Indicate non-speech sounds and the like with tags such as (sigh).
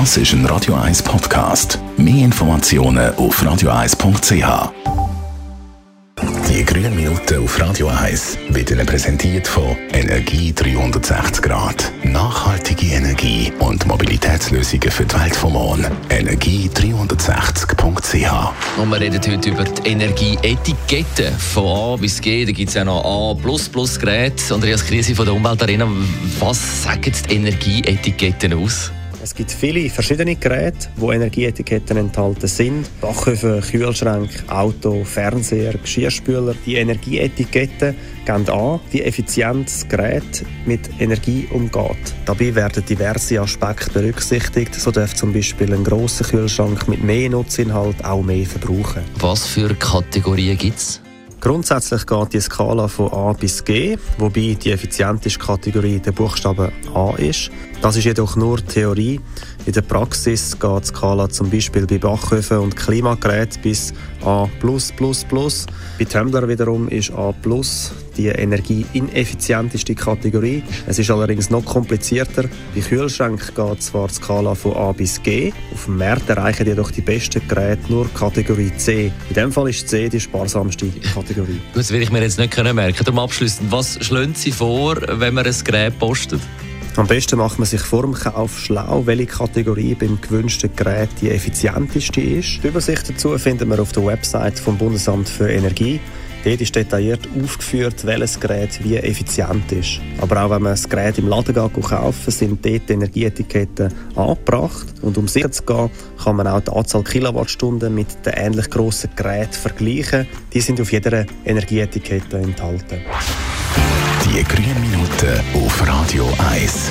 Das ist ein Radio 1 Podcast. Mehr Informationen auf radio1.ch. Die grünen Minuten auf Radio 1 werden präsentiert von Energie 360 Grad. Nachhaltige Energie und Mobilitätslösungen für die Welt vom Morgen. Energie360.ch Und wir reden heute über die Energieetikette von A bis G. Da gibt es ja noch A Geräte. Andreas Krise von der Umweltarena. Was sagen die Energieetiketten aus? Es gibt viele verschiedene Geräte, wo Energieetiketten enthalten sind. Backöfen, Kühlschränke, Auto, Fernseher, Geschirrspüler. Die Energieetiketten geben an, wie effizient das Gerät mit Energie umgeht. Dabei werden diverse Aspekte berücksichtigt. So darf zum Beispiel ein grosser Kühlschrank mit mehr Nutzinhalt auch mehr verbrauchen. Was für Kategorien gibt es? Grundsätzlich geht die Skala von A bis G, wobei die effizienteste Kategorie der Buchstabe A ist. Das ist jedoch nur Theorie. In der Praxis geht die Skala zum Beispiel bei Backöfen und Klimageräten bis A++. Bei Tumblr wiederum ist A+, die energieineffizienteste Kategorie. Es ist allerdings noch komplizierter. Bei Kühlschränken geht zwar die Skala von A bis G, auf dem Markt erreichen jedoch die besten Geräte nur Kategorie C. In dem Fall ist C die sparsamste Kategorie. (laughs) Das will ich mir jetzt nicht merken. Darum abschließend, was schlönt Sie vor, wenn man ein Gerät postet? Am besten macht man sich vor dem Kauf schlau, welche Kategorie beim gewünschten Gerät die effizienteste ist. Die Übersicht dazu findet man auf der Website vom Bundesamt für Energie. Dort ist detailliert aufgeführt, welches Gerät wie effizient ist. Aber auch wenn man das Gerät im Laden geht, kaufen sind dort Energieetiketten angebracht. Und um sicher zu gehen, kann man auch die Anzahl Kilowattstunden mit den ähnlich grossen Geräten vergleichen. Die sind auf jeder Energieetikette enthalten. Die grünen Minuten auf Radio 1.